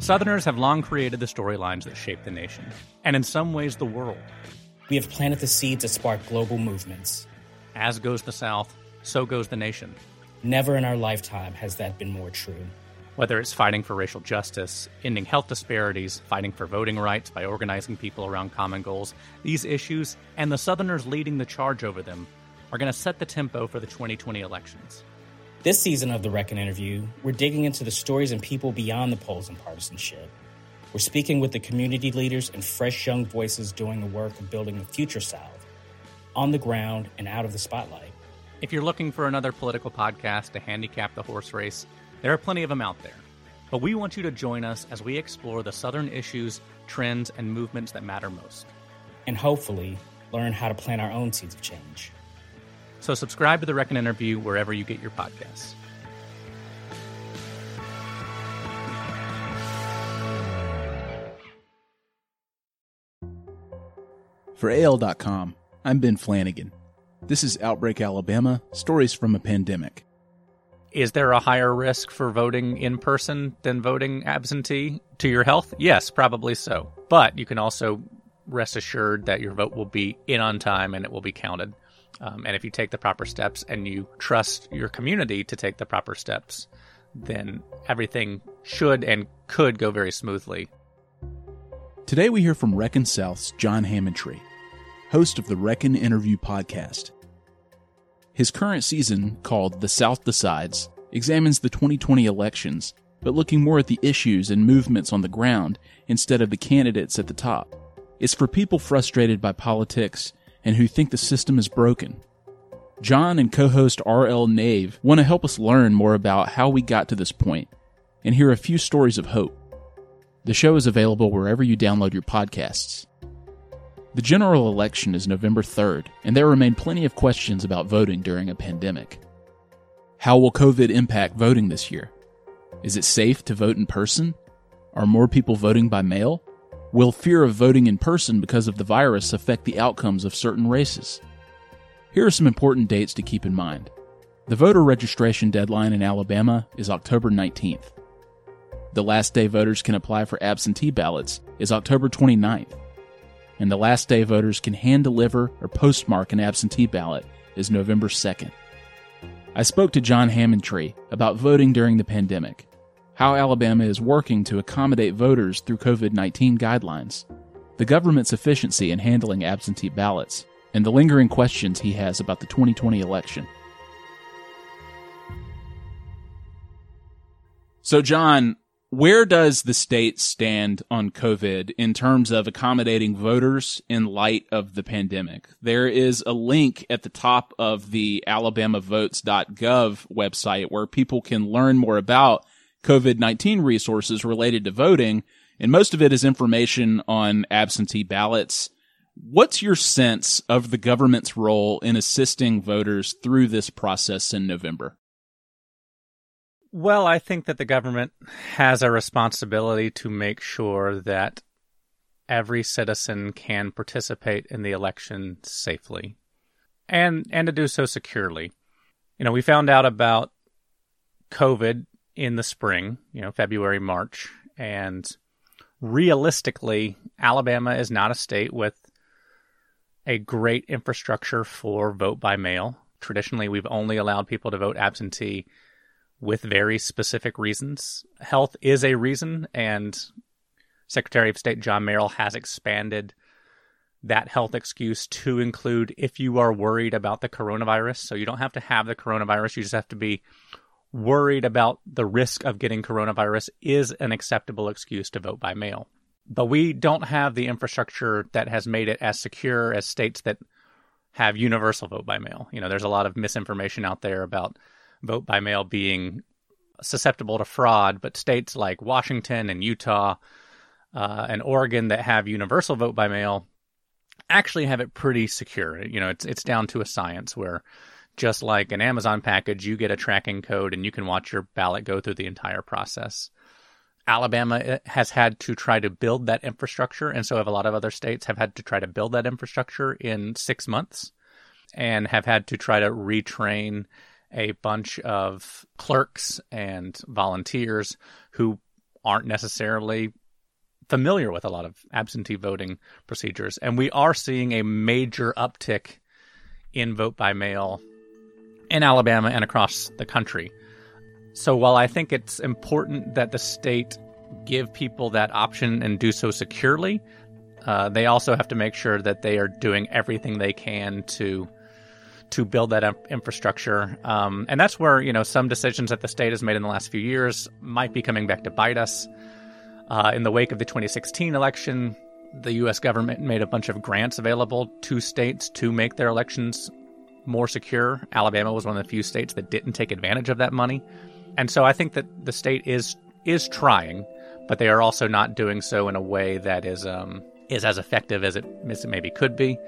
Southerners have long created the storylines that shape the nation, and in some ways the world. We have planted the seeds that spark global movements. As goes the South, so goes the nation. Never in our lifetime has that been more true. Whether it's fighting for racial justice, ending health disparities, fighting for voting rights by organizing people around common goals, these issues, and the Southerners leading the charge over them, are going to set the tempo for the 2020 elections. This season of The Reckon interview, we're digging into the stories and people beyond the polls and partisanship. We're speaking with the community leaders and fresh young voices doing the work of building the future South, on the ground and out of the spotlight. If you're looking for another political podcast to handicap the horse race, there are plenty of them out there. But we want you to join us as we explore the Southern issues, trends, and movements that matter most. And hopefully, learn how to plant our own seeds of change. So subscribe to The Reckon Interview wherever you get your podcasts. For AL.com, I'm Ben Flanagan. This is Outbreak Alabama Stories from a Pandemic. Is there a higher risk for voting in person than voting absentee to your health? Yes, probably so. But you can also rest assured that your vote will be in on time and it will be counted. Um, and if you take the proper steps and you trust your community to take the proper steps, then everything should and could go very smoothly. Today we hear from Reckon South's John Hammontree, host of the Reckon Interview podcast. His current season, called The South Decides, examines the 2020 elections, but looking more at the issues and movements on the ground instead of the candidates at the top. It's for people frustrated by politics and who think the system is broken. John and co host R.L. Nave want to help us learn more about how we got to this point and hear a few stories of hope. The show is available wherever you download your podcasts. The general election is November 3rd, and there remain plenty of questions about voting during a pandemic. How will COVID impact voting this year? Is it safe to vote in person? Are more people voting by mail? Will fear of voting in person because of the virus affect the outcomes of certain races? Here are some important dates to keep in mind. The voter registration deadline in Alabama is October 19th. The last day voters can apply for absentee ballots is October 29th. And the last day voters can hand deliver or postmark an absentee ballot is November 2nd. I spoke to John Hammontree about voting during the pandemic how Alabama is working to accommodate voters through COVID 19 guidelines, the government's efficiency in handling absentee ballots, and the lingering questions he has about the 2020 election. So, John, where does the state stand on COVID in terms of accommodating voters in light of the pandemic? There is a link at the top of the alabamavotes.gov website where people can learn more about COVID 19 resources related to voting, and most of it is information on absentee ballots. What's your sense of the government's role in assisting voters through this process in November? Well, I think that the government has a responsibility to make sure that every citizen can participate in the election safely and and to do so securely. You know, we found out about COVID in the spring, you know, February, March, and realistically, Alabama is not a state with a great infrastructure for vote by mail. Traditionally, we've only allowed people to vote absentee with very specific reasons. Health is a reason, and Secretary of State John Merrill has expanded that health excuse to include if you are worried about the coronavirus. So you don't have to have the coronavirus, you just have to be worried about the risk of getting coronavirus is an acceptable excuse to vote by mail. But we don't have the infrastructure that has made it as secure as states that have universal vote by mail. You know, there's a lot of misinformation out there about vote by mail being susceptible to fraud, but states like Washington and Utah uh, and Oregon that have universal vote by mail actually have it pretty secure. You know, it's it's down to a science where just like an Amazon package, you get a tracking code and you can watch your ballot go through the entire process. Alabama eh, has had to try to build that infrastructure, and so have a lot of other states have had to try to build that infrastructure in six months and have had to try to retrain a bunch of clerks and volunteers who aren't necessarily familiar with a lot of absentee voting procedures. And we are seeing a major uptick in vote by mail in Alabama and across the country. So while I think it's important that the state give people that option and do so securely, uh, they also have to make sure that they are doing everything they can to to build that infrastructure. Um, and that's where you know some decisions that the state has made in the last few years might be coming back to bite us. Uh, in the wake of the 2016 election, the U.S. government made a bunch of grants available to states to make their elections more secure. Alabama was one of the few states that didn't take advantage of that money, and so I think that the state is is trying, but they are also not doing so in a way that is um, is as effective as it, as it maybe could be.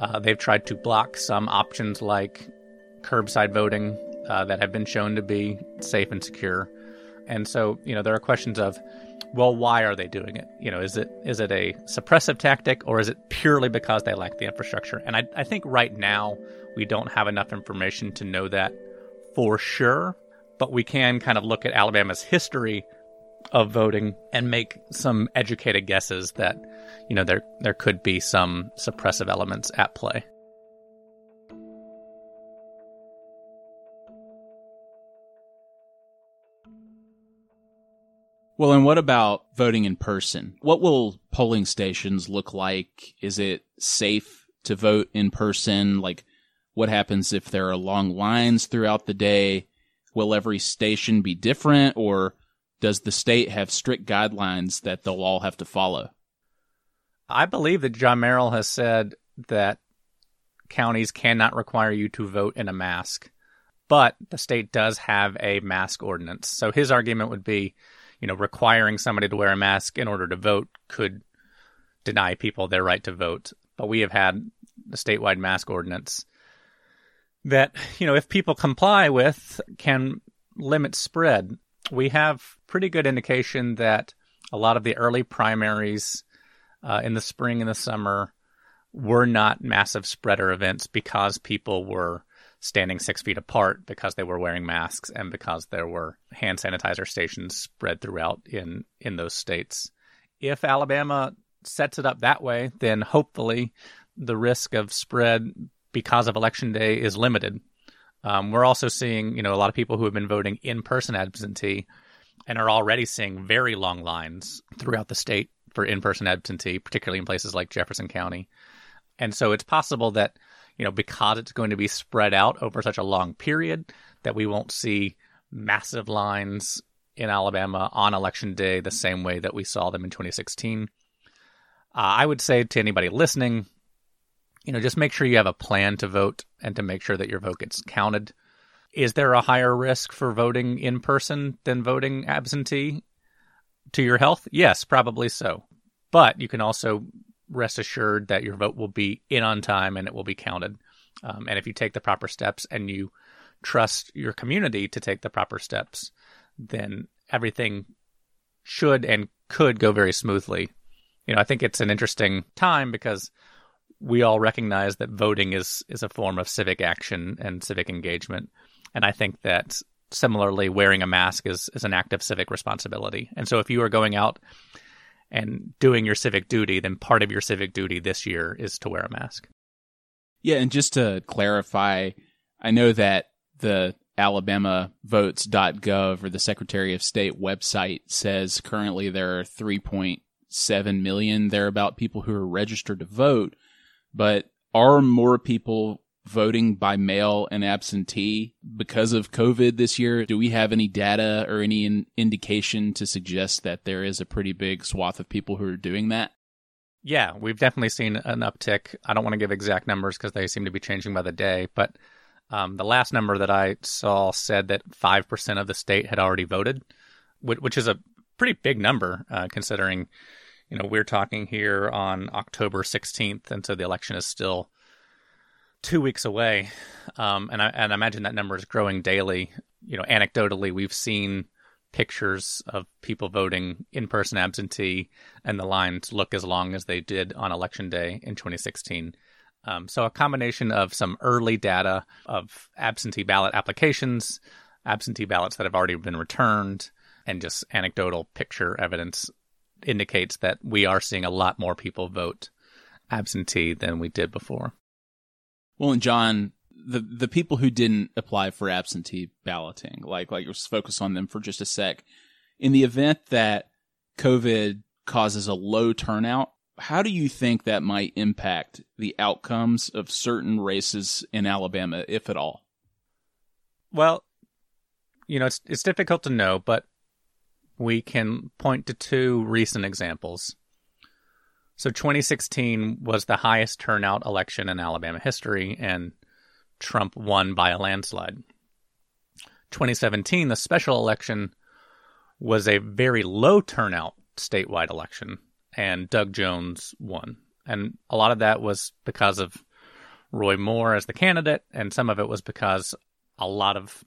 Uh, they've tried to block some options like curbside voting uh, that have been shown to be safe and secure. And so, you know, there are questions of, well, why are they doing it? You know, is it is it a suppressive tactic or is it purely because they lack the infrastructure? And I, I think right now we don't have enough information to know that for sure, but we can kind of look at Alabama's history of voting and make some educated guesses that you know there there could be some suppressive elements at play. Well, and what about voting in person? What will polling stations look like? Is it safe to vote in person? Like, what happens if there are long lines throughout the day? Will every station be different, or does the state have strict guidelines that they'll all have to follow? I believe that John Merrill has said that counties cannot require you to vote in a mask, but the state does have a mask ordinance. So his argument would be, you know, requiring somebody to wear a mask in order to vote could deny people their right to vote. But we have had a statewide mask ordinance that, you know, if people comply with, can limit spread. We have pretty good indication that a lot of the early primaries uh, in the spring and the summer were not massive spreader events because people were standing six feet apart because they were wearing masks and because there were hand sanitizer stations spread throughout in in those states. If Alabama sets it up that way, then hopefully the risk of spread because of election day is limited. Um, we're also seeing, you know, a lot of people who have been voting in person absentee and are already seeing very long lines throughout the state for in-person absentee, particularly in places like Jefferson County. And so it's possible that, you know, because it's going to be spread out over such a long period, that we won't see massive lines in Alabama on election day the same way that we saw them in 2016. Uh, I would say to anybody listening, you know, just make sure you have a plan to vote and to make sure that your vote gets counted. Is there a higher risk for voting in person than voting absentee? to your health? Yes, probably so. But you can also rest assured that your vote will be in on time and it will be counted. Um, and if you take the proper steps and you trust your community to take the proper steps, then everything should and could go very smoothly. You know, I think it's an interesting time because we all recognize that voting is is a form of civic action and civic engagement. And I think that similarly, wearing a mask is, is an act of civic responsibility. And so if you are going out and doing your civic duty, then part of your civic duty this year is to wear a mask. Yeah, and just to clarify, I know that the alabamavotes.gov or the Secretary of State website says currently there are 3.7 million thereabout people who are registered to vote, but are more people voting by mail and absentee because of COVID this year? Do we have any data or any in- indication to suggest that there is a pretty big swath of people who are doing that? Yeah, we've definitely seen an uptick. I don't want to give exact numbers because they seem to be changing by the day, but um, the last number that I saw said that 5% of the state had already voted, which is a pretty big number uh, considering, you know, we're talking here on October 16th, and so the election is still two weeks away, um, and I and I imagine that number is growing daily. You know, anecdotally, we've seen pictures of people voting in person absentee, and the lines look as long as they did on election day in 2016. Um, so a combination of some early data of absentee ballot applications, absentee ballots that have already been returned, and just anecdotal picture evidence indicates that we are seeing a lot more people vote absentee than we did before. Well, and John, the the people who didn't apply for absentee balloting, like like let's focus on them for just a sec. In the event that COVID causes a low turnout, how do you think that might impact the outcomes of certain races in Alabama, if at all? Well, you know, it's it's difficult to know, but we can point to two recent examples. So 2016 was the highest turnout election in Alabama history, and Trump won by a landslide. 2017, the special election, was a very low turnout statewide election, and Doug Jones won. And a lot of that was because of Roy Moore as the candidate, and some of it was because a lot of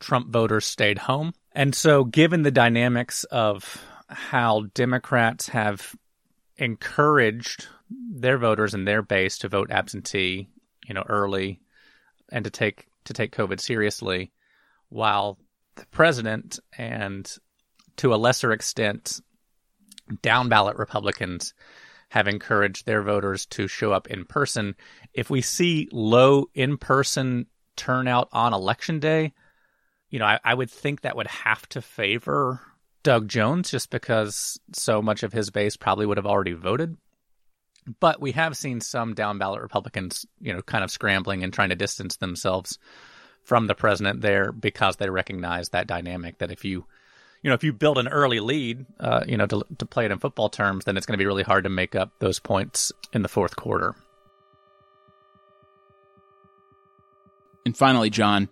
Trump voters stayed home. And so, given the dynamics of how Democrats have encouraged their voters and their base to vote absentee, you know, early and to take to take COVID seriously, while the president and to a lesser extent down ballot Republicans have encouraged their voters to show up in person. If we see low in person turnout on election day, you know, I, I, would think that would have to favor Doug Jones just because so much of his base probably would have already voted. But we have seen some down ballot Republicans, you know, kind of scrambling and trying to distance themselves from the president there because they recognize that dynamic that if you you know, if you build an early lead, uh, you know, to, to play it in football terms, then it's going to be really hard to make up those points in the fourth quarter. And finally, John,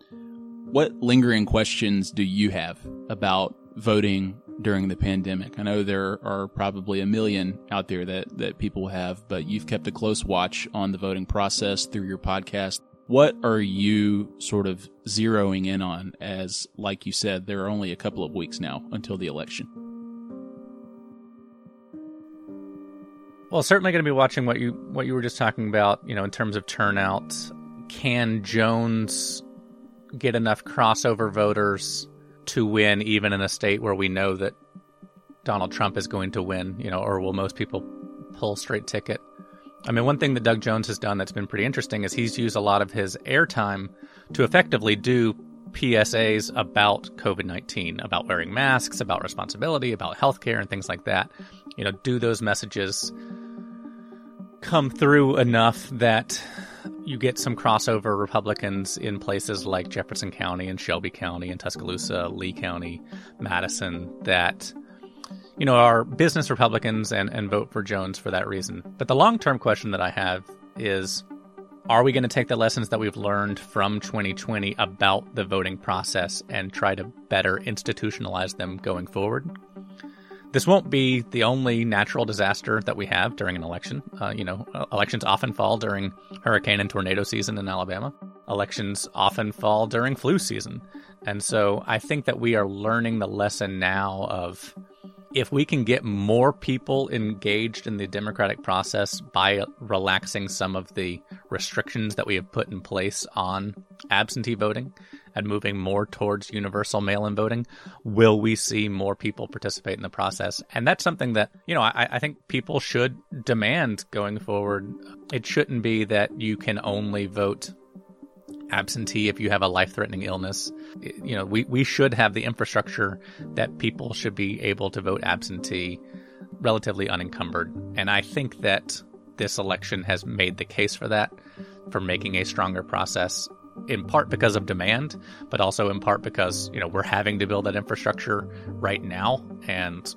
what lingering questions do you have about voting during the pandemic? I know there are probably a million out there that, that people have, but you've kept a close watch on the voting process through your podcast. What are you sort of zeroing in on as, like you said, there are only a couple of weeks now until the election? Well, certainly going to be watching what you what you were just talking about. You know, in terms of turnout, can Jones get enough crossover voters to win, even in a state where we know that Donald Trump is going to win? You know, or will most people pull straight ticket? I mean, one thing that Doug Jones has done that's been pretty interesting is he's used a lot of his airtime to effectively do PSAs about COVID 19, about wearing masks, about responsibility, about healthcare, and things like that. You know, do those messages come through enough that you get some crossover Republicans in places like Jefferson County and Shelby County and Tuscaloosa, Lee County, Madison that you know, are business Republicans and, and vote for Jones for that reason. But the long term question that I have is are we going to take the lessons that we've learned from 2020 about the voting process and try to better institutionalize them going forward? This won't be the only natural disaster that we have during an election. Uh, you know, elections often fall during hurricane and tornado season in Alabama. Elections often fall during flu season. And so I think that we are learning the lesson now of if we can get more people engaged in the democratic process by relaxing some of the restrictions that we have put in place on absentee voting and moving more towards universal mail in voting, will we see more people participate in the process? And that's something that, you know, I, I think people should demand going forward. It shouldn't be that you can only vote absentee if you have a life threatening illness. You know, we, we should have the infrastructure that people should be able to vote absentee relatively unencumbered. And I think that this election has made the case for that, for making a stronger process, in part because of demand, but also in part because, you know, we're having to build that infrastructure right now. And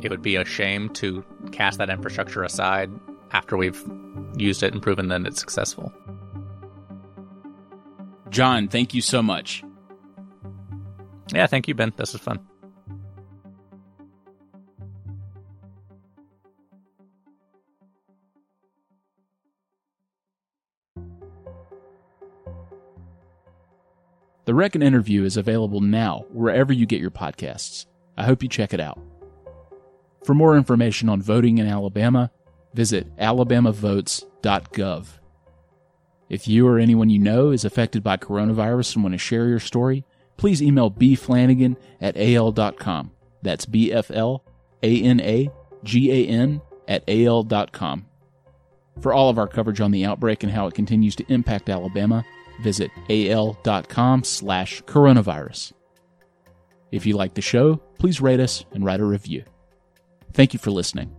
it would be a shame to cast that infrastructure aside after we've used it and proven that it's successful. John, thank you so much. Yeah, thank you, Ben. This was fun. The Reckon interview is available now wherever you get your podcasts. I hope you check it out. For more information on voting in Alabama, visit alabamavotes.gov. If you or anyone you know is affected by coronavirus and want to share your story, please email bflanagan at al.com. That's B F L A N A G A N at al.com. For all of our coverage on the outbreak and how it continues to impact Alabama, visit al.com slash coronavirus. If you like the show, please rate us and write a review. Thank you for listening.